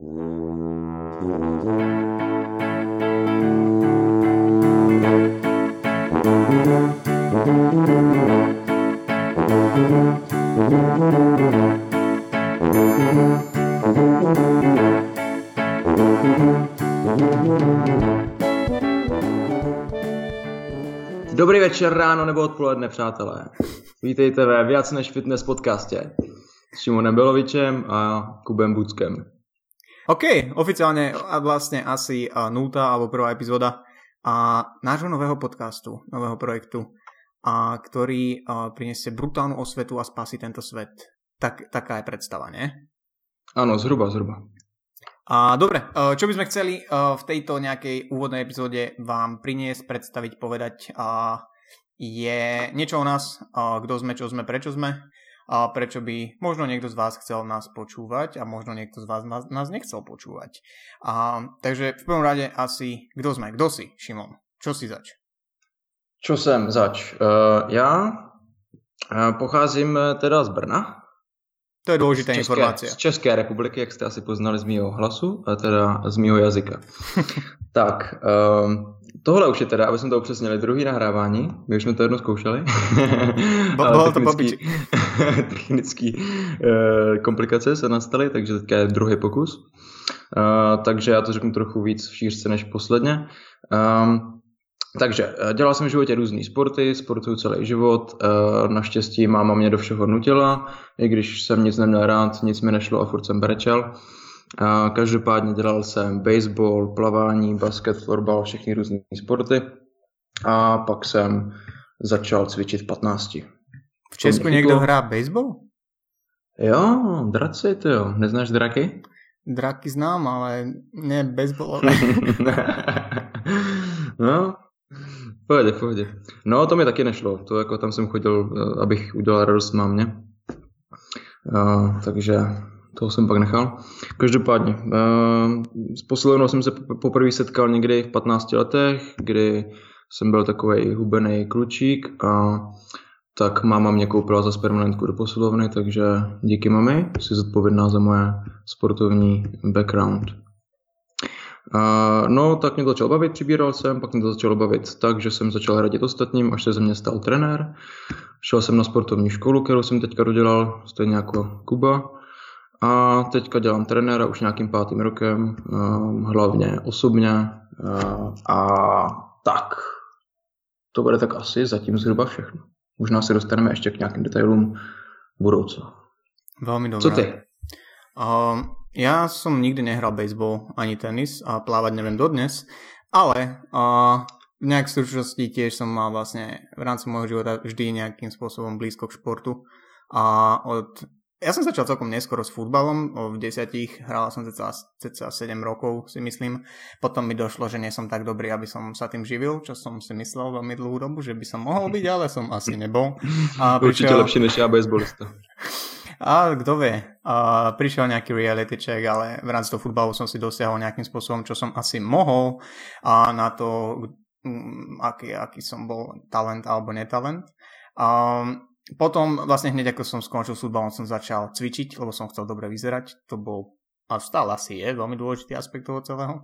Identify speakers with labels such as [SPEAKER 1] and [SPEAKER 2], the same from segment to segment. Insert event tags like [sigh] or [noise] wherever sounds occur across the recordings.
[SPEAKER 1] Dobrý večer, ráno nebo odpoledne, přátelé. Vítejte ve Viac než fitness podcastě s Šimonem Belovičem a Kubem Buckem.
[SPEAKER 2] OK, oficiálne vlastne asi nultá alebo prvá epizóda a nášho nového podcastu, nového projektu, a ktorý a, prinesie brutálnu osvetu a spasí tento svet. Tak, taká je predstava, nie?
[SPEAKER 1] Áno, zhruba, zhruba.
[SPEAKER 2] A dobre, čo by sme chceli v tejto nejakej úvodnej epizóde vám priniesť, predstaviť, povedať, a je niečo o nás, kto sme, čo sme, prečo sme a prečo by možno niekto z vás chcel nás počúvať a možno niekto z vás nás, nás nechcel počúvať. A, takže v prvom rade asi, kto sme, kto si, Šimon? Čo si zač?
[SPEAKER 1] Čo jsem zač? Uh, já uh, pocházím teda z Brna.
[SPEAKER 2] To je dôležitá informácia.
[SPEAKER 1] Z České republiky, jak jste asi poznali z mýho hlasu, a teda z mýho jazyka. [laughs] tak, um, tohle už je teda, aby jsme to upřesnili, druhý nahrávání. My už jsme to jednou zkoušeli. [laughs]
[SPEAKER 2] Bylo to babičí.
[SPEAKER 1] technický uh, [laughs] komplikace se nastaly, takže teďka je druhý pokus. Uh, takže já to řeknu trochu víc v šířce než posledně. Um, takže dělal jsem v životě různé sporty, sportuju celý život, naštěstí máma mě do všeho nutila, i když jsem nic neměl rád, nic mi nešlo a furt jsem brečel. Každopádně dělal jsem baseball, plavání, basket, florbal, všechny různé sporty a pak jsem začal cvičit v 15.
[SPEAKER 2] V Česku někdo hrá baseball?
[SPEAKER 1] Jo, draci, ty jo. Neznáš draky?
[SPEAKER 2] Draky znám, ale ne baseballové. [laughs] [laughs]
[SPEAKER 1] no, Pohodě, pohodě. No, to mi taky nešlo. To jako tam jsem chodil, eh, abych udělal radost mámě. Uh, takže toho jsem pak nechal. Každopádně, uh, s posilovnou jsem se poprvé setkal někdy v 15 letech, kdy jsem byl takový hubený klučík a tak máma mě koupila za permanentku do posilovny, takže díky mami, jsi zodpovědná za moje sportovní background. Uh, no, tak mě to začalo bavit, přibíral jsem, pak mě to začalo bavit tak, že jsem začal radit ostatním, až se ze mě stal trenér. Šel jsem na sportovní školu, kterou jsem teďka dodělal, stejně jako Kuba. A teďka dělám trenéra už nějakým pátým rokem, uh, hlavně osobně. Uh, a tak, to bude tak asi zatím zhruba všechno. Možná se dostaneme ještě k nějakým detailům budoucnu.
[SPEAKER 2] Veľmi dobré.
[SPEAKER 1] Co ty?
[SPEAKER 2] Um, ja som nikdy nehral baseball ani tenis a plávať neviem dodnes, ale uh, nejak v stručnosti tiež som mal vlastne v rámci môjho života vždy nejakým spôsobom blízko k športu a od ja som začal celkom neskoro s futbalom, v desiatich hral som cca, cca 7 rokov si myslím. Potom mi došlo, že nie som tak dobrý, aby som sa tým živil, čo som si myslel veľmi dlhú dobu, že by som mohol byť, ale som asi nebol.
[SPEAKER 1] A [laughs] Určite prišiel... lepšie než ja baseballista. [laughs]
[SPEAKER 2] A kto vie, a prišiel nejaký reality check, ale v rámci toho futbalu som si dosiahol nejakým spôsobom, čo som asi mohol a na to, um, aký, aký som bol talent alebo netalent. A potom vlastne hneď ako som skončil s futbalom, som začal cvičiť, lebo som chcel dobre vyzerať. To bol a stále asi je veľmi dôležitý aspekt toho celého.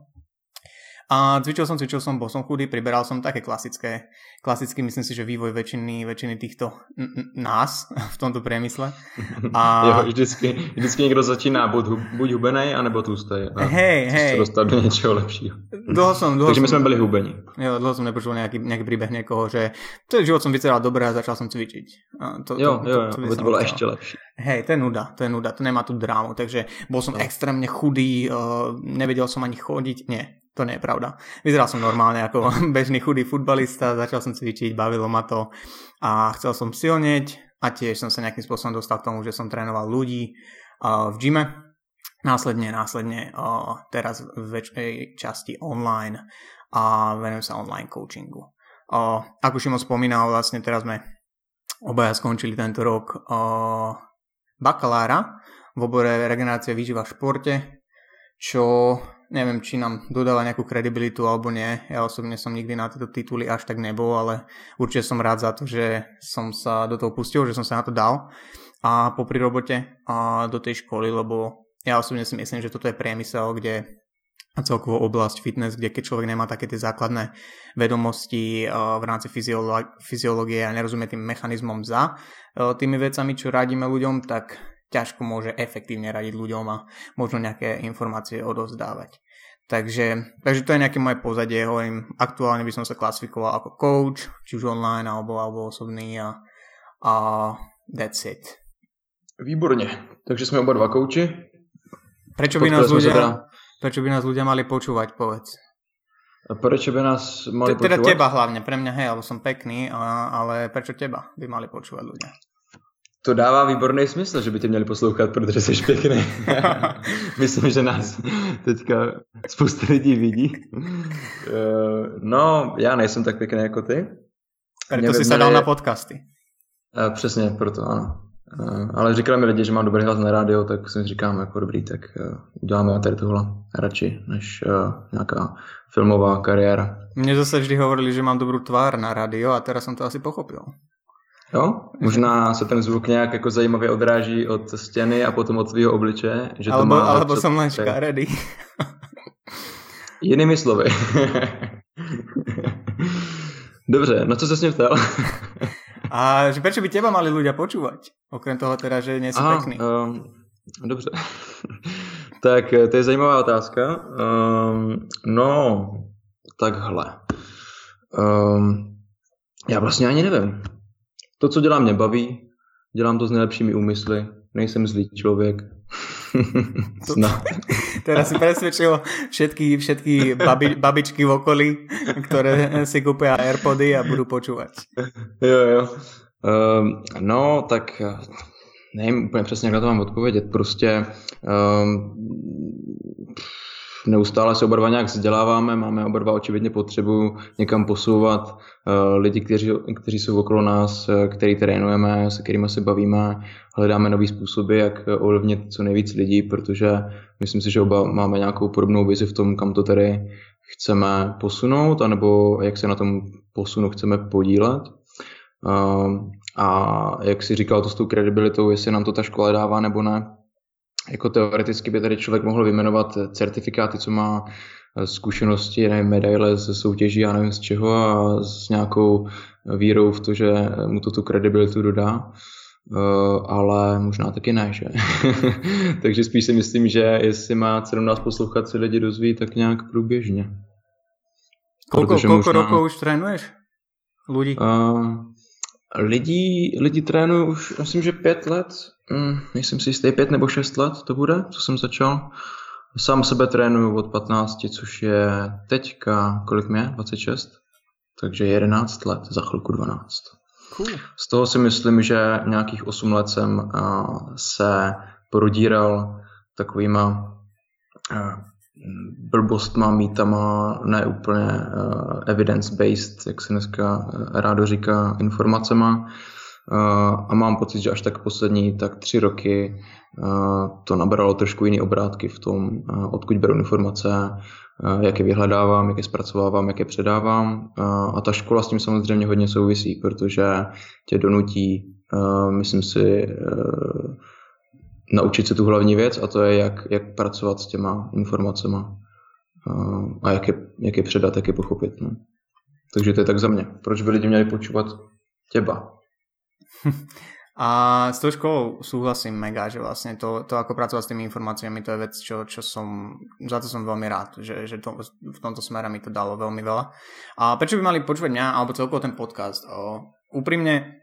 [SPEAKER 2] A cvičil som, cvičil som, bol som chudý, priberal som také klasické, klasicky myslím si, že vývoj väčšiny, väčšiny týchto n- n- nás [laughs] v tomto priemysle.
[SPEAKER 1] A... [laughs] jo, vždycky, vždycky někdo začíná buď, buď hubenej, anebo tlustej.
[SPEAKER 2] Hej, hej.
[SPEAKER 1] sa dostať do niečoho lepšieho.
[SPEAKER 2] Dlho som, dlho
[SPEAKER 1] Takže my sme byli hubení.
[SPEAKER 2] Jo, dlho som nepočul nejaký, nejaký príbeh niekoho, že celý život som vyzeral dobre a začal som cvičiť. A to,
[SPEAKER 1] jo,
[SPEAKER 2] to,
[SPEAKER 1] jo,
[SPEAKER 2] to,
[SPEAKER 1] jo, to, to bolo ešte lepšie.
[SPEAKER 2] Hej, to je nuda, to je nuda, to nemá tu drámu, takže bol som no. extrémne chudý, uh, nevedel som ani chodiť, nie, to nie je pravda. Vyzeral som normálne ako [laughs] bežný chudý futbalista, začal som cvičiť, bavilo ma to a chcel som silnieť a tiež som sa nejakým spôsobom dostal k tomu, že som trénoval ľudí v gyme. Následne, následne teraz v väčšej časti online a venujem sa online coachingu. Uh, ako Šimon spomínal, vlastne teraz sme obaja skončili tento rok uh, bakalára v obore regenerácie výživa v športe, čo neviem, či nám dodáva nejakú kredibilitu alebo nie. Ja osobne som nikdy na tieto tituly až tak nebol, ale určite som rád za to, že som sa do toho pustil, že som sa na to dal a popri robote a do tej školy, lebo ja osobne si myslím, že toto je priemysel, kde a celkovú oblasť fitness, kde keď človek nemá také tie základné vedomosti uh, v rámci fyziológie a nerozumie tým mechanizmom za uh, tými vecami, čo radíme ľuďom, tak ťažko môže efektívne radiť ľuďom a možno nejaké informácie odovzdávať. Takže, takže to je nejaké moje pozadie, hovorím, aktuálne by som sa klasifikoval ako coach, či už online alebo, alebo osobný a, a that's it.
[SPEAKER 1] Výborne, takže sme oba dva kouči.
[SPEAKER 2] Prečo by, nás ľudia, teda... prečo by nás ľudia mali počúvať, povedz?
[SPEAKER 1] A prečo by nás mali
[SPEAKER 2] T- teda počúvať? teba hlavne, pre mňa hej, alebo som pekný, ale prečo teba by mali počúvať ľudia?
[SPEAKER 1] To dává výborný smysl, že by tě měli poslouchat, protože jsi pěkný. [laughs] Myslím, že nás teďka spousta lidí vidí. Eh, no, já nejsem tak pěkný jako ty.
[SPEAKER 2] Proto jsi se dal na podcasty.
[SPEAKER 1] Eh, přesně, proto ano. Eh, ale říkali mi lidi, že mám dobrý hlas na rádio, tak si říkám jako dobrý, tak uděláme tady tohle radši, než nějaká filmová kariéra.
[SPEAKER 2] Mně zase vždy hovorili, že mám dobrou tvár na rádio a teraz jsem to asi pochopil.
[SPEAKER 1] Jo, možná se ten zvuk nějak jako zajímavě odráží od stěny a potom od svého obliče. Že
[SPEAKER 2] alebo, to má alebo jsem len škaredý.
[SPEAKER 1] Jinými slovy. Dobře, no co se s ním ptal?
[SPEAKER 2] a že prečo by teba mali ľudia počúvať? Okrem toho teda, že nie si Aha, pekný. Um,
[SPEAKER 1] dobře. tak to je zajímavá otázka. Um, no, takhle. Um, já vlastně ani nevím. To, co dělám, mě baví, dělám to s nejlepšími úmysly, nejsem zlý člověk.
[SPEAKER 2] Snad. [laughs] Teraz si presvedčil všetky, všetky babi, babičky v okolí, ktoré si kúpia Airpody a budú počúvať.
[SPEAKER 1] Jo, jo. Um, no, tak nevím úplně přesně, jak na to mám odpovědět. Prostě um, neustále se oba dva nějak vzděláváme, máme oba dva očividně potřebu někam posouvat uh, lidi, kteří, kteří jsou okolo nás, uh, který trénujeme, se kterými se bavíme, hledáme nové způsoby, jak ovlivnit co nejvíc lidí, protože myslím si, že oba máme nějakou podobnou vizi v tom, kam to tedy chceme posunout, anebo jak se na tom posunu chceme podílet. A jak si říkal to s tou kredibilitou, jestli nám to ta škola dává nebo ne, jako teoreticky by tady člověk mohl vyjmenovat certifikáty, co má eh, zkušenosti, nevím, medaile ze soutěží, já nevím z čeho a s nějakou vírou v to, že mu to tu kredibilitu dodá. Uh, ale možná taky ne, že? [laughs] Takže spíš si myslím, že jestli má cenu nás poslouchat, se lidi dozví tak nějak průběžně.
[SPEAKER 2] Koľko, koľko možná... rokov už trénuješ? Ľudí? Uh,
[SPEAKER 1] lidí, lidi trénuju už, myslím, že pět let mm, nejsem si jistý, pět nebo šest let to bude, co jsem začal. Sám sebe trénuju od 15, což je teďka, kolik mě? 26? Takže 11 let, za chvilku 12. Cool. Z toho si myslím, že nějakých 8 let jsem uh, se prodíral takovýma uh, blbostma, mýtama, ne úplně uh, evidence-based, jak se dneska uh, rádo říká, informacema, a mám pocit, že až tak poslední tak tři roky to nabralo trošku jiný obrátky v tom, odkud beru informace, jak je vyhledávám, jak je zpracovávám, jak je předávám. A ta škola s tím samozřejmě hodně souvisí, protože tě donutí, myslím si, naučit se tu hlavní věc a to je, jak, jak pracovat s těma informacemi a jak je, jak je předat, jak je pochopit. No. Takže to je tak za mě. Proč by lidi měli počúvat těba? [laughs]
[SPEAKER 2] A s tou školou súhlasím mega, že vlastne to, to ako pracovať s tými informáciami, to je vec, čo, čo som, za to som veľmi rád, že, že to, v tomto smere mi to dalo veľmi veľa. A prečo by mali počúvať mňa, alebo celkovo ten podcast? O, úprimne,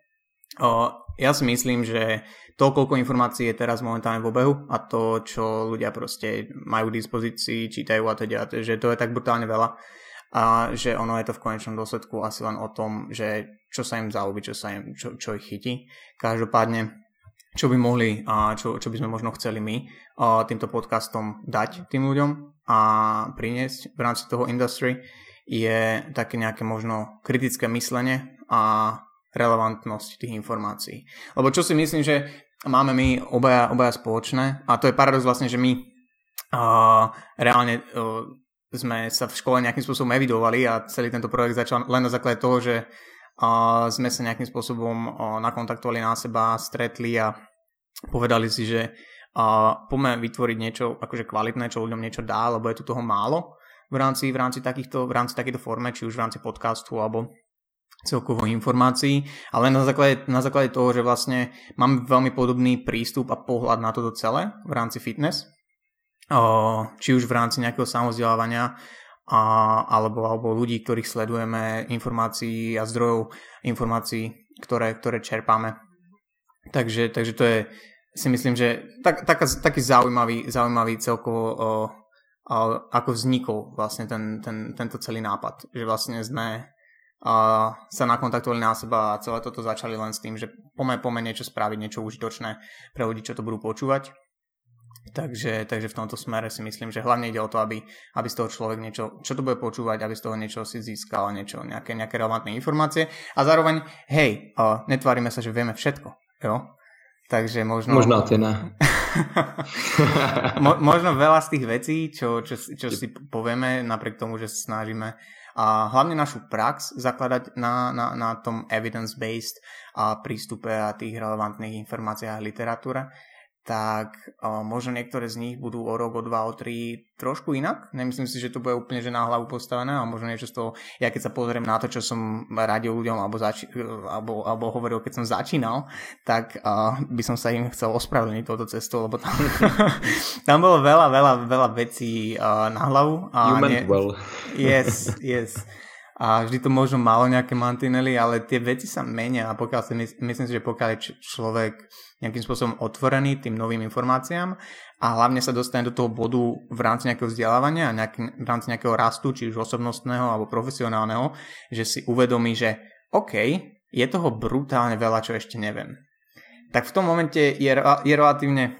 [SPEAKER 2] ja si myslím, že to, koľko informácií je teraz momentálne v obehu a to, čo ľudia proste majú k dispozícii, čítajú a teda, že to je tak brutálne veľa a že ono je to v konečnom dôsledku asi len o tom, že čo sa im zaúbi, čo, sa im, čo, čo ich chytí. Každopádne, čo by mohli a čo, čo by sme možno chceli my a týmto podcastom dať tým ľuďom a priniesť v rámci toho industry je také nejaké možno kritické myslenie a relevantnosť tých informácií. Lebo čo si myslím, že máme my obaja, obaja spoločné a to je paradox vlastne, že my uh, reálne uh, sme sa v škole nejakým spôsobom evidovali a celý tento projekt začal len na základe toho, že uh, sme sa nejakým spôsobom uh, nakontaktovali na seba, stretli a povedali si, že a poďme vytvoriť niečo akože kvalitné, čo ľuďom niečo dá, lebo je tu toho málo v rámci, v rámci, takýchto, v rámci takýchto forme, či už v rámci podcastu alebo celkovo informácií, ale na základe, na základe toho, že vlastne mám veľmi podobný prístup a pohľad na toto celé v rámci fitness, či už v rámci nejakého samozdelávania, alebo, alebo ľudí, ktorých sledujeme, informácií a zdrojov informácií, ktoré, ktoré čerpáme. Takže, takže to je, si myslím, že tak, tak, taký zaujímavý, zaujímavý celkovo ako vznikol vlastne ten, ten, tento celý nápad. Že vlastne sme sa nakontaktovali na seba a celé toto začali len s tým, že poďme, poďme niečo spraviť, niečo užitočné pre ľudí, čo to budú počúvať. Takže, takže v tomto smere si myslím, že hlavne ide o to, aby, aby z toho človek niečo, čo to bude počúvať, aby z toho niečo si získal, niečo, nejaké, nejaké relevantné informácie a zároveň, hej, uh, netvárime sa, že vieme všetko, jo? Takže možno...
[SPEAKER 1] Možno ty ne. [laughs]
[SPEAKER 2] Mo, možno veľa z tých vecí, čo, čo, čo si povieme, napriek tomu, že sa snažíme a hlavne našu prax zakladať na, na, na tom evidence-based a prístupe a tých relevantných informáciách a literatúre, tak možno niektoré z nich budú o rok, o dva, o tri trošku inak. Nemyslím si, že to bude úplne že na hlavu postavené a možno niečo z toho, ja keď sa pozriem na to, čo som radil ľuďom alebo, zači- alebo, alebo hovoril, keď som začínal, tak uh, by som sa im chcel ospravedlniť touto cestou, lebo tam, [laughs] tam bolo veľa, veľa, veľa vecí uh, na hlavu.
[SPEAKER 1] A you meant ne- well.
[SPEAKER 2] yes, yes a vždy to možno malo nejaké mantinely, ale tie veci sa menia a pokiaľ si myslím si, že pokiaľ je človek nejakým spôsobom otvorený tým novým informáciám a hlavne sa dostane do toho bodu v rámci nejakého vzdelávania a nejaký, v rámci nejakého rastu, či už osobnostného alebo profesionálneho, že si uvedomí, že OK, je toho brutálne veľa, čo ešte neviem. Tak v tom momente je, je relatívne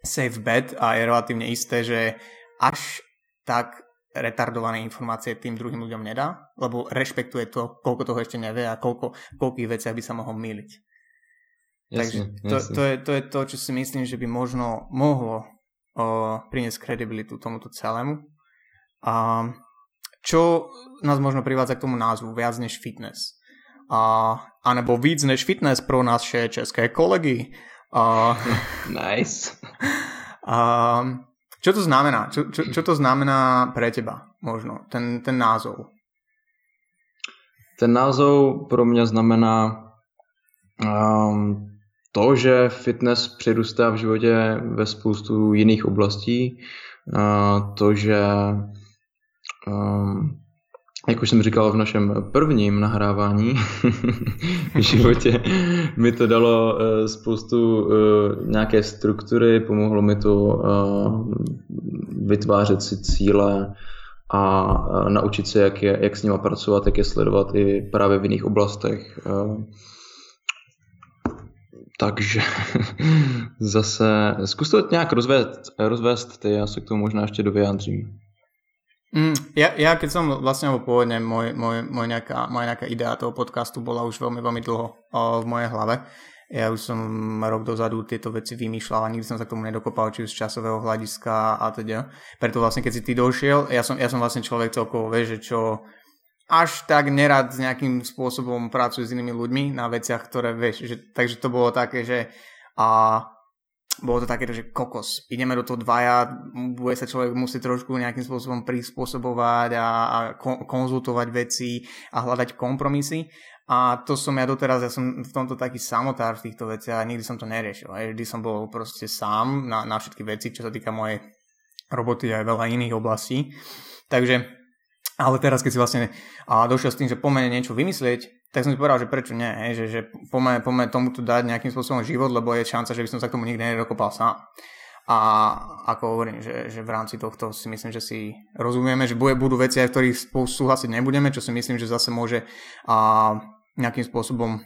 [SPEAKER 2] safe bet a je relatívne isté, že až tak retardované informácie tým druhým ľuďom nedá, lebo rešpektuje to, koľko toho ešte nevie a koľko, koľkých veciach by sa mohol myliť. Jasne, Takže to, jasne. To, je, to je to, čo si myslím, že by možno mohlo o, priniesť kredibilitu tomuto celému. A čo nás možno privádza k tomu názvu viac než fitness. A, anebo víc než fitness pro nás české kolegy. A, [laughs]
[SPEAKER 1] nice. [laughs]
[SPEAKER 2] A, čo to znamená? Čo, čo, čo to znamená pre teba možno, ten, ten názov?
[SPEAKER 1] Ten názov pro mě znamená um, to, že fitness přirůstá v životě ve spoustu jiných oblastí. Uh, to, že um, jak už jsem říkal v našem prvním nahrávání [laughs] v životě, mi to dalo uh, spoustu uh, nějaké struktury, pomohlo mi to uh, vytvářet si cíle a naučit se, jak, je, jak s nima pracovat, jak je sledovat i právě v jiných oblastech. Takže [laughs] zase zkus to nějak rozvést, rozvést ty, já se k tomu možná ještě dovyjádřím.
[SPEAKER 2] Mm, ja, ja keď som vlastne pôvodne, môj, môj, môj nejaká, moja nejaká idea toho podcastu bola už veľmi, veľmi dlho o, v mojej hlave. Ja už som rok dozadu tieto veci vymýšľal a nikdy som sa k tomu nedokopal, či už z časového hľadiska a teda. Preto vlastne keď si ty došiel, ja som, ja som vlastne človek celkovo, vieš, že čo až tak nerad s nejakým spôsobom pracuje s inými ľuďmi na veciach, ktoré vieš, že, takže to bolo také, že a bolo to také, že kokos, ideme do toho dvaja, bude sa človek musieť trošku nejakým spôsobom prispôsobovať a, a konzultovať veci a hľadať kompromisy. A to som ja doteraz, ja som v tomto taký samotár v týchto veciach a nikdy som to neriešil. Aj vždy som bol proste sám na, na všetky veci, čo sa týka mojej roboty aj veľa iných oblastí. Takže, ale teraz keď si vlastne a došiel s tým, že pomene niečo vymyslieť, tak som si povedal, že prečo nie, hej, že, že poďme, poďme tomu tu dať nejakým spôsobom život, lebo je šanca, že by som sa k tomu nikdy nedokopal sám. A ako hovorím, že, že v rámci tohto si myslím, že si rozumieme, že budú veci, aj v ktorých spolu súhlasiť nebudeme, čo si myslím, že zase môže a, nejakým spôsobom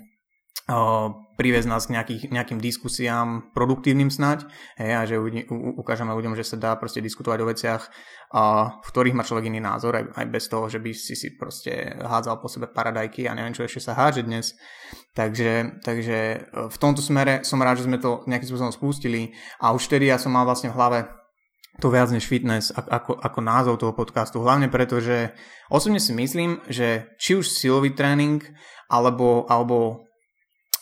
[SPEAKER 2] priviesť nás k nejakých, nejakým diskusiám produktívnym snať hej, a že u, ukážeme ľuďom, že sa dá proste diskutovať o veciach, a, v ktorých má človek iný názor, aj, aj bez toho, že by si si proste hádzal po sebe paradajky a neviem, čo ešte sa háže dnes. Takže, takže e, v tomto smere som rád, že sme to nejakým spôsobom spustili a už vtedy ja som mal vlastne v hlave to viac než fitness ako, ako názov toho podcastu. Hlavne preto, že osobne si myslím, že či už silový tréning alebo, alebo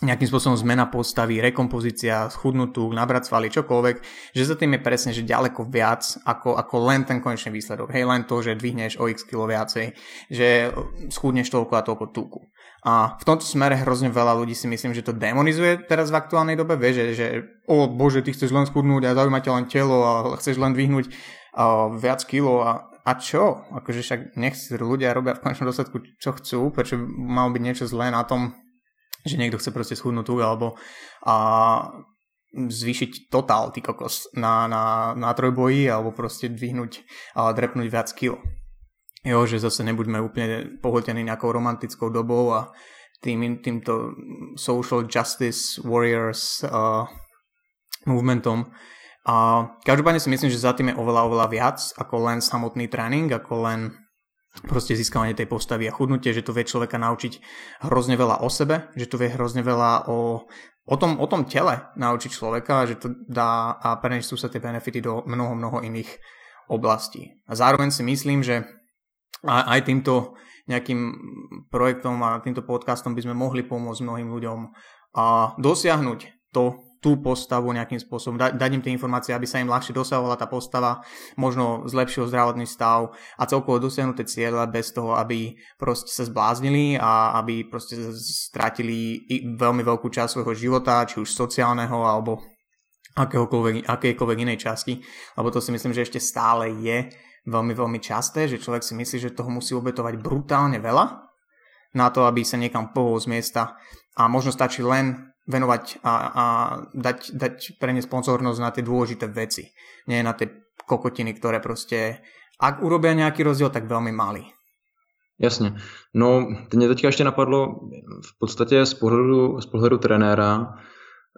[SPEAKER 2] nejakým spôsobom zmena postavy, rekompozícia, schudnutú, nabrať svaly, čokoľvek, že za tým je presne, že ďaleko viac ako, ako len ten konečný výsledok. Hej, len to, že dvihneš o x kilo viacej, že schudneš toľko a toľko tuku. A v tomto smere hrozne veľa ľudí si myslím, že to demonizuje teraz v aktuálnej dobe, vie, že, že o bože, ty chceš len schudnúť a zaujíma len telo a chceš len dvihnúť uh, viac kilo a, a čo? Akože však nechci, ľudia robia v konečnom dôsledku čo chcú, prečo malo byť niečo zlé na tom, že niekto chce proste schudnúť tu alebo a zvýšiť totál, ty kokos, na, na, na trojboji alebo proste dvihnúť a drepnúť viac kilo. Jo, že zase nebuďme úplne pohltení nejakou romantickou dobou a tým, týmto social justice warriors uh, movementom. A každopádne si myslím, že za tým je oveľa, oveľa viac ako len samotný tréning, ako len proste získavanie tej postavy a chudnutie, že to vie človeka naučiť hrozne veľa o sebe, že to vie hrozne veľa o, o, tom, o tom tele naučiť človeka, že to dá a prenesú sa tie benefity do mnoho, mnoho iných oblastí. A zároveň si myslím, že aj týmto nejakým projektom a týmto podcastom by sme mohli pomôcť mnohým ľuďom a dosiahnuť to, tú postavu nejakým spôsobom, da, dať im tie informácie, aby sa im ľahšie dosahovala tá postava, možno zlepšil zdravotný stav a celkovo dosiahnuté cieľa bez toho, aby proste sa zbláznili a aby proste stratili veľmi veľkú časť svojho života, či už sociálneho alebo akéhokoľvek, akékoľvek inej časti, lebo to si myslím, že ešte stále je veľmi, veľmi časté, že človek si myslí, že toho musí obetovať brutálne veľa na to, aby sa niekam pohol z miesta. A možno stačí len venovať a, a dať, dať preniesť pozornosť na tie dôležité veci. Nie na tie kokotiny, ktoré proste, ak urobia nejaký rozdiel, tak veľmi malý.
[SPEAKER 1] Jasně. No, mě teďka ještě napadlo, v podstatě z pohledu, z pohledu trenéra,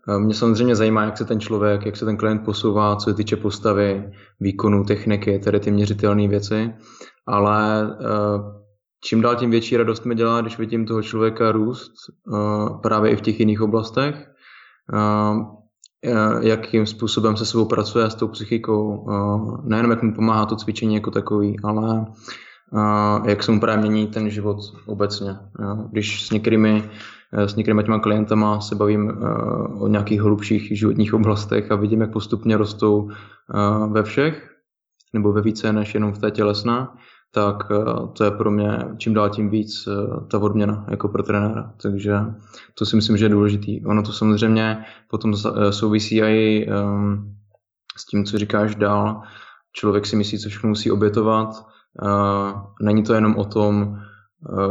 [SPEAKER 1] eh, mě samozřejmě zajímá, jak se ten člověk, jak se ten klient posouvá, co se týče postavy, výkonu, techniky, tedy ty měřitelné věci, ale eh, čím dál tím větší radost mi dělá, když vidím toho člověka růst uh, právě i v těch jiných oblastech, uh, jakým způsobem se sebou pracuje s tou psychikou, nejenom jak mu pomáhá to cvičení jako takový, ale jak se mu právě mění ten život obecně. Když s některými, s některými těma klientama se bavím o nějakých hlubších životních oblastech a vidím, jak postupně rostou ve všech, nebo ve více než jenom v té tělesné, tak eh, to je pro mě čím dál tím víc eh, ta odměna jako pro trenéra. Takže to si myslím, že je důležitý. Ono to samozřejmě potom eh, souvisí i um, s tím, co říkáš dál. Člověk si myslí, co všechno musí obětovat. Uh, není to jenom o tom,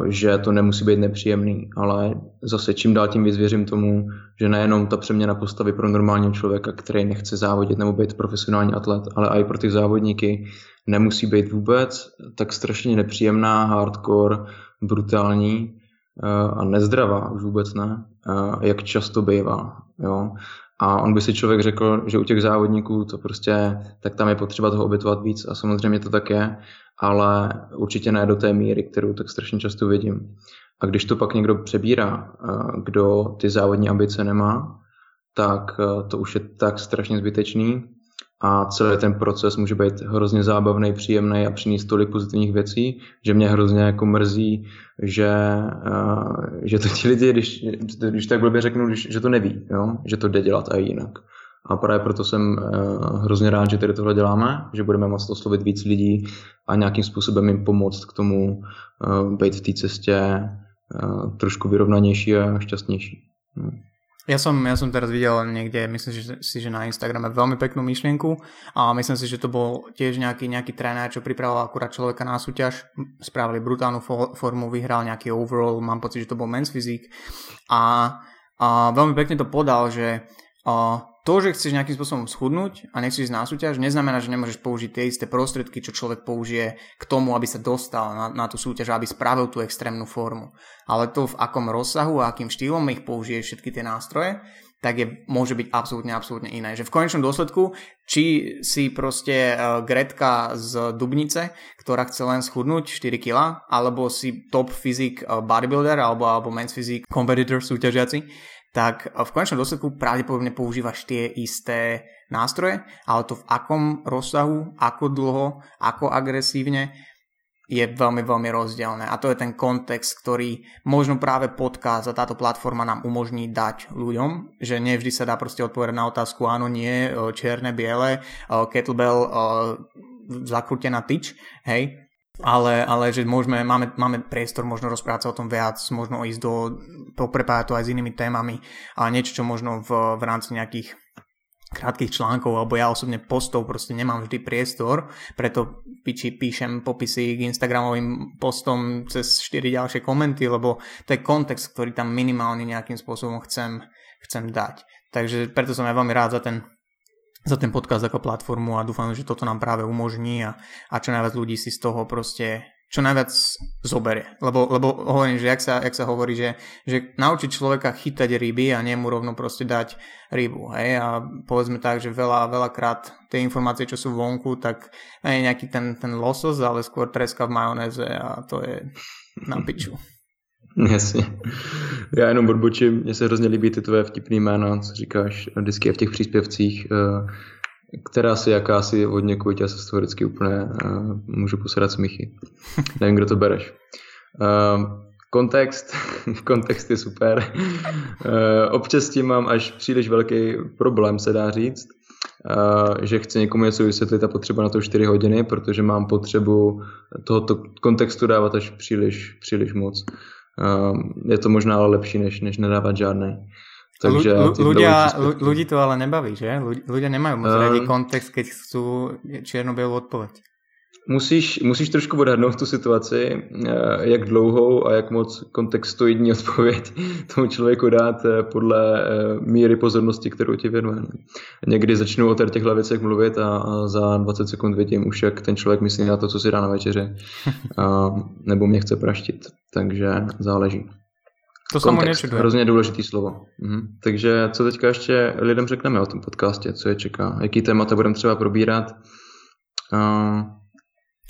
[SPEAKER 1] že to nemusí být nepříjemný, ale zase čím dál tím víc věřím tomu, že nejenom ta přeměna postavy pro normálního člověka, který nechce závodit nebo být profesionální atlet, ale i pro ty závodníky nemusí být vůbec tak strašně nepříjemná, hardcore, brutální eh, a nezdravá, už vůbec ne, eh, jak často bývá. Jo. A on by si člověk řekl, že u těch závodníků to prostě, tak tam je potřeba toho obětovat víc a samozřejmě to tak je, ale určitě ne do té míry, kterou tak strašně často vidím. A když to pak někdo přebírá, kdo ty závodní ambice nemá, tak to už je tak strašně zbytečný a celý ten proces může být hrozně zábavný, příjemný a přinést tolik pozitivních věcí, že mě hrozně jako mrzí, že, že to ti lidi, když, když tak blbě řeknu, když, že to neví, jo? že to jde dělat a jinak. A právě proto jsem hrozně rád, že tady tohle děláme, že budeme moct oslovit víc lidí a nějakým způsobem jim pomoct k tomu být v té cestě trošku vyrovnanější a šťastnější. Hm.
[SPEAKER 2] Ja som, ja som teraz videl niekde, myslím si, že na Instagrame veľmi peknú myšlienku a myslím si, že to bol tiež nejaký, nejaký tréner, čo pripravoval akurát človeka na súťaž, spravili brutálnu formu, vyhral nejaký overall, mám pocit, že to bol men's fyzik. A, a veľmi pekne to podal, že a, to, že chceš nejakým spôsobom schudnúť a nechceš ísť na súťaž, neznamená, že nemôžeš použiť tie isté prostriedky, čo človek použije k tomu, aby sa dostal na, na tú súťaž, aby spravil tú extrémnu formu. Ale to, v akom rozsahu a akým štýlom ich použije všetky tie nástroje, tak je, môže byť absolútne, absolútne iné. Že v konečnom dôsledku, či si proste uh, Gretka z Dubnice, ktorá chce len schudnúť 4 kg, alebo si top fyzik uh, bodybuilder, alebo, alebo men's fyzik competitor súťažiaci, tak v konečnom dôsledku pravdepodobne používaš tie isté nástroje, ale to v akom rozsahu, ako dlho, ako agresívne je veľmi, veľmi rozdielne. A to je ten kontext, ktorý možno práve podcast a táto platforma nám umožní dať ľuďom, že nevždy sa dá proste odpovedať na otázku áno, nie, čierne, biele, kettlebell, zakrútená tyč, hej, ale, ale že môžeme, máme, máme priestor možno rozprávať sa o tom viac, možno ísť do, poprepájať to aj s inými témami a niečo, čo možno v, v rámci nejakých krátkých článkov, alebo ja osobne postov proste nemám vždy priestor, preto píči, píšem popisy k Instagramovým postom cez 4 ďalšie komenty, lebo to je kontext, ktorý tam minimálne nejakým spôsobom chcem, chcem dať. Takže preto som aj veľmi rád za ten za ten podcast ako platformu a dúfam, že toto nám práve umožní a, a čo najviac ľudí si z toho proste čo najviac zoberie. Lebo, lebo hovorím, že jak sa, jak sa hovorí, že, že naučiť človeka chytať ryby a nemu rovno proste dať rybu. Hej? A povedzme tak, že veľa, veľakrát tie informácie, čo sú vonku, tak nie je nejaký ten, ten losos, ale skôr treska v majonéze a to je na piču. [laughs]
[SPEAKER 1] Jasně. Já jenom odbočím, mně se hrozně líbí ty tvoje vtipný jména, co říkáš vždycky v těch příspěvcích, eh, která si jakási od někud, já se z toho vždycky úplně uh, můžu posadat smíchy. [laughs] Nevím, kdo to bereš. Uh, kontext, [laughs] kontext je super. Občas tím mám až příliš velký problém, se dá říct, že chci někomu něco vysvětlit a potřeba na to 4 hodiny, protože mám potřebu tohoto kontextu dávat až příliš, příliš moc. Uh, je to možná ale lepší, než, než nedávat žádný.
[SPEAKER 2] Takže ľudia, ľudí to ale nebaví, že? Ľudia nemajú moc uh, radi kontext, keď chcú čierno-bielú odpoveď.
[SPEAKER 1] Musíš, musíš trošku odhadnout tu situaci, eh, jak dlouhou a jak moc kontextoidní odpověď [laughs] tomu člověku dát eh, podle eh, míry pozornosti, kterou ti věnuje. Někdy začnu o těch věcech mluvit a za 20 sekund vidím už, jak ten člověk myslí na to, co si dá na večeři. [laughs] Nebo mě chce praštit. Takže záleží.
[SPEAKER 2] To Kontext,
[SPEAKER 1] hrozně důležitý slovo. Mhm. Takže co teďka ještě lidem řekneme o tom podcastě, co je čeká, jaký témata budeme třeba probírat. Uh,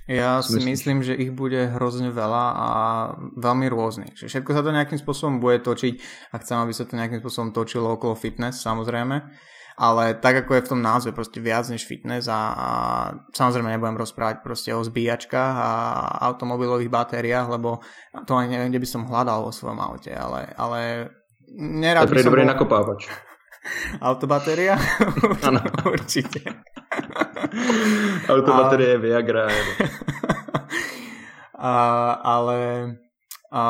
[SPEAKER 2] ja si myslím, že ich bude hrozne veľa a veľmi rôznych. Všetko sa to nejakým spôsobom bude točiť a chcem, aby sa to nejakým spôsobom točilo okolo fitness, samozrejme. Ale tak, ako je v tom názve, proste viac než fitness a, a samozrejme nebudem rozprávať proste o zbíjačkách a automobilových batériách, lebo to ani neviem, kde by som hľadal vo svojom aute, ale, ale
[SPEAKER 1] nerad by som... dobrý bol... nakopávač. [laughs]
[SPEAKER 2] Autobatéria? Áno. [laughs] Určite. [laughs]
[SPEAKER 1] Autobatérie je Viagra. [laughs]
[SPEAKER 2] a, ale a,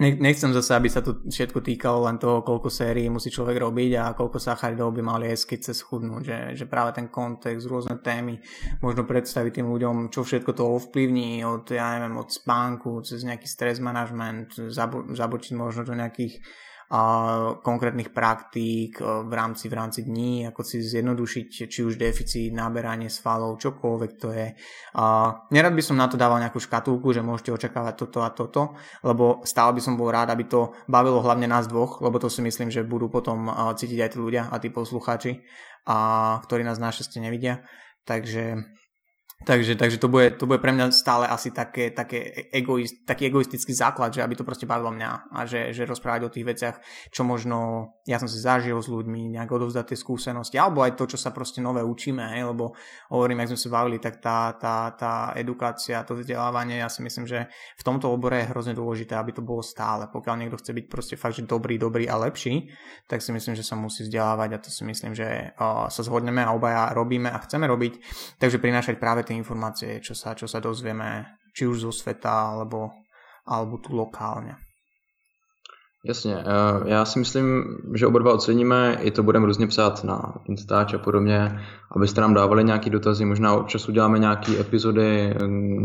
[SPEAKER 2] nechcem zase, aby sa to všetko týkalo len toho, koľko sérií musí človek robiť a koľko sacharidov by mali jesť, keď sa schudnúť, že, že práve ten kontext, rôzne témy, možno predstaviť tým ľuďom, čo všetko to ovplyvní od, ja neviem, od spánku, cez nejaký stres management, zabo, zabočiť možno do nejakých konkrétnych praktík e, v rámci, v rámci dní, ako si zjednodušiť či už deficit, náberanie svalov, čokoľvek to je. Nerad by som na to dával nejakú škatulku, že môžete očakávať toto a toto, lebo stále by som bol rád, aby to bavilo hlavne nás dvoch, lebo to si myslím, že budú potom e, cítiť aj tí ľudia a tí poslucháči, a, ktorí nás našťastie nevidia. Takže Takže, takže to, bude, to bude pre mňa stále asi také, také egoist, taký egoistický základ, že aby to proste bavilo mňa a že, že rozprávať o tých veciach, čo možno ja som si zažil s ľuďmi, nejak odovzdať tie skúsenosti, alebo aj to, čo sa proste nové učíme, hej, lebo hovorím, ak sme sa bavili, tak tá, tá, tá edukácia, to vzdelávanie, ja si myslím, že v tomto obore je hrozne dôležité, aby to bolo stále. Pokiaľ niekto chce byť proste fakt, že dobrý, dobrý a lepší, tak si myslím, že sa musí vzdelávať a to si myslím, že uh, sa zhodneme a obaja robíme a chceme robiť, takže prinášať práve tie informácie, čo sa, čo sa dozvieme, či už zo sveta, alebo, alebo tu lokálne.
[SPEAKER 1] Jasně, eh, já si myslím, že oba dva oceníme, i to budeme různě psát na Instač a podobně, abyste nám dávali nějaké dotazy, možná občas uděláme nějaké epizody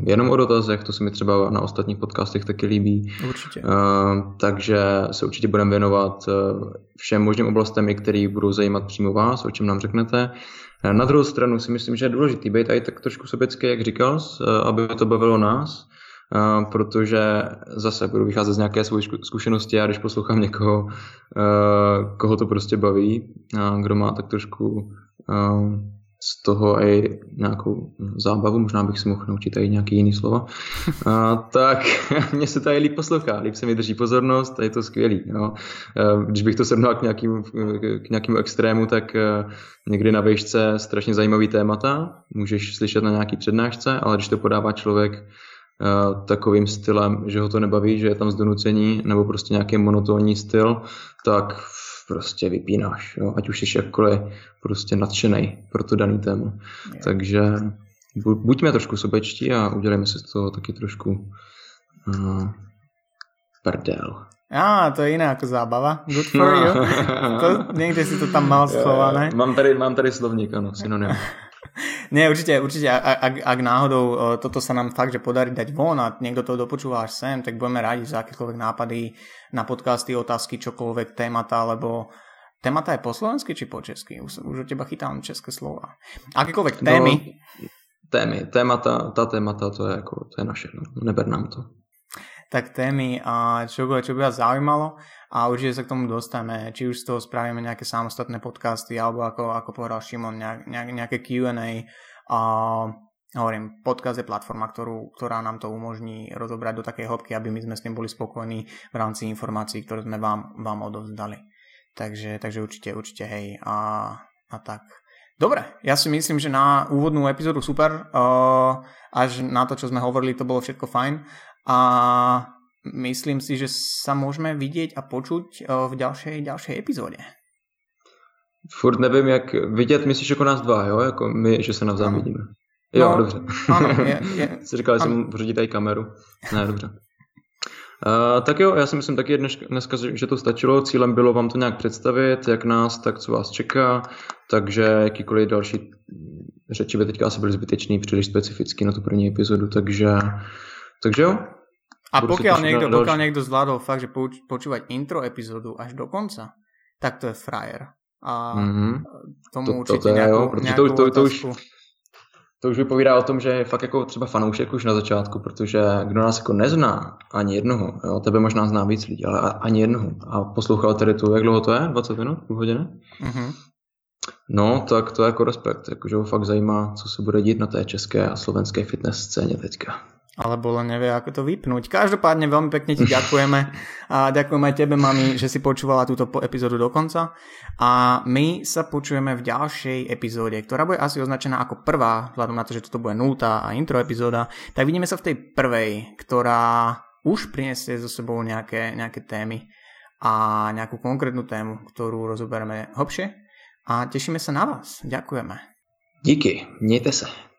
[SPEAKER 1] jenom o dotazech, to se mi třeba na ostatních podcastech taky líbí.
[SPEAKER 2] Určitě.
[SPEAKER 1] Uh, takže se určitě budeme věnovat eh, všem možným oblastem, které budou zajímat přímo vás, o čem nám řeknete. Na druhou stranu si myslím, že je důležitý být i tak trošku sobecký, jak říkal, aby to bavilo nás, protože zase budu vycházet z nějaké své zkušenosti a když poslouchám někoho, koho to prostě baví, kdo má tak trošku z toho i nějakou zábavu, možná bych si mohl naučit i nějaký jiný slova, a, tak [laughs] mně se tady líp poslouchá, líp se mi drží pozornost a je to skvělý. Jo. Když bych to srovnal k, nějakým, k nějakému extrému, tak někdy na výšce strašně zajímavý témata, můžeš slyšet na nějaký přednášce, ale když to podává člověk takovým stylem, že ho to nebaví, že je tam zdonucení nebo prostě nějaký monotónní styl, tak prostě vypínáš, jo? ať už jsi jakkoliv prostě nadšený pro to daný téma. Takže buďme trošku sobečtí a udělejme si z toho taky trošku uh, prdel.
[SPEAKER 2] Á, to je iné ako zábava. Good for you. To, niekde si to tam mal [laughs] schované.
[SPEAKER 1] Mám tady, mám tady slovník, ano, synonym. [laughs]
[SPEAKER 2] Nie, určite, určite, ak, ak náhodou e, toto sa nám fakt, že podarí dať von a niekto to dopočúva až sem, tak budeme radi za akékoľvek nápady na podcasty, otázky, čokoľvek, témata, lebo témata je po slovensky či po česky? Už, už od teba chytám české slova. Akékoľvek no, témy. No,
[SPEAKER 1] témy, témata, tá témata, to je, ako, to je naše, no. neber nám to
[SPEAKER 2] tak témy, a čo, čo by vás zaujímalo a určite sa k tomu dostaneme, či už z toho spravíme nejaké samostatné podcasty alebo ako, ako povedal Šimon, nejak, nejaké Q&A a. Hovorím, podcast je platforma, ktorú, ktorá nám to umožní rozobrať do takej hĺbky, aby my sme s tým boli spokojní v rámci informácií, ktoré sme vám, vám odovzdali. Takže, takže určite, určite hej. A, a tak. Dobre, ja si myslím, že na úvodnú epizódu super, uh, až na to, čo sme hovorili, to bolo všetko fajn. A myslím si, že sa môžeme vidieť a počuť v ďalšej, ďalšej epizóde.
[SPEAKER 1] Furt nevím, jak vidět, myslíš jako nás dva, jo? Jako my, že se navzájem vidíme. Jo, no, dobře.
[SPEAKER 2] Ano, je, [laughs] je,
[SPEAKER 1] Jsi říkal, že jsem pořídit tady kameru. Ne, dobře. Uh, tak jo, já si myslím taky dnes, dneska, že to stačilo. Cílem bylo vám to nějak představit, jak nás, tak co vás čeká. Takže jakýkoliv další řeči by teďka asi byly zbytečný, příliš specifický na tu první epizodu, takže takže jo.
[SPEAKER 2] A pokiaľ niekto, pokiaľ niekto zvládol fakt, že počúvať intro epizódu až do konca, tak to je frajer. A mm-hmm. tomu to, určitě to, to nějakou, jo, protože to, to, to, už,
[SPEAKER 1] to už vypovídá o tom, že je fakt jako třeba fanoušek už na začátku, protože kdo nás jako nezná, ani jednoho, jo, tebe možná zná víc lidí, ale ani jednoho. A poslouchal tady tu, jak dlouho to je? 20 minut? Půl hodiny? Mm-hmm. No, tak to je jako respekt, jakože ho fakt zajímá, co se bude dít na té české a slovenské fitness scéně teďka
[SPEAKER 2] alebo len nevie, ako to vypnúť. Každopádne veľmi pekne ti ďakujeme a ďakujem aj tebe, mami, že si počúvala túto epizódu do konca a my sa počujeme v ďalšej epizóde, ktorá bude asi označená ako prvá, vzhľadom na to, že toto bude nultá a intro epizóda, tak vidíme sa v tej prvej, ktorá už priniesie so sebou nejaké, nejaké témy a nejakú konkrétnu tému, ktorú rozoberieme hlbšie a tešíme sa na vás. Ďakujeme.
[SPEAKER 1] Díky, mějte se.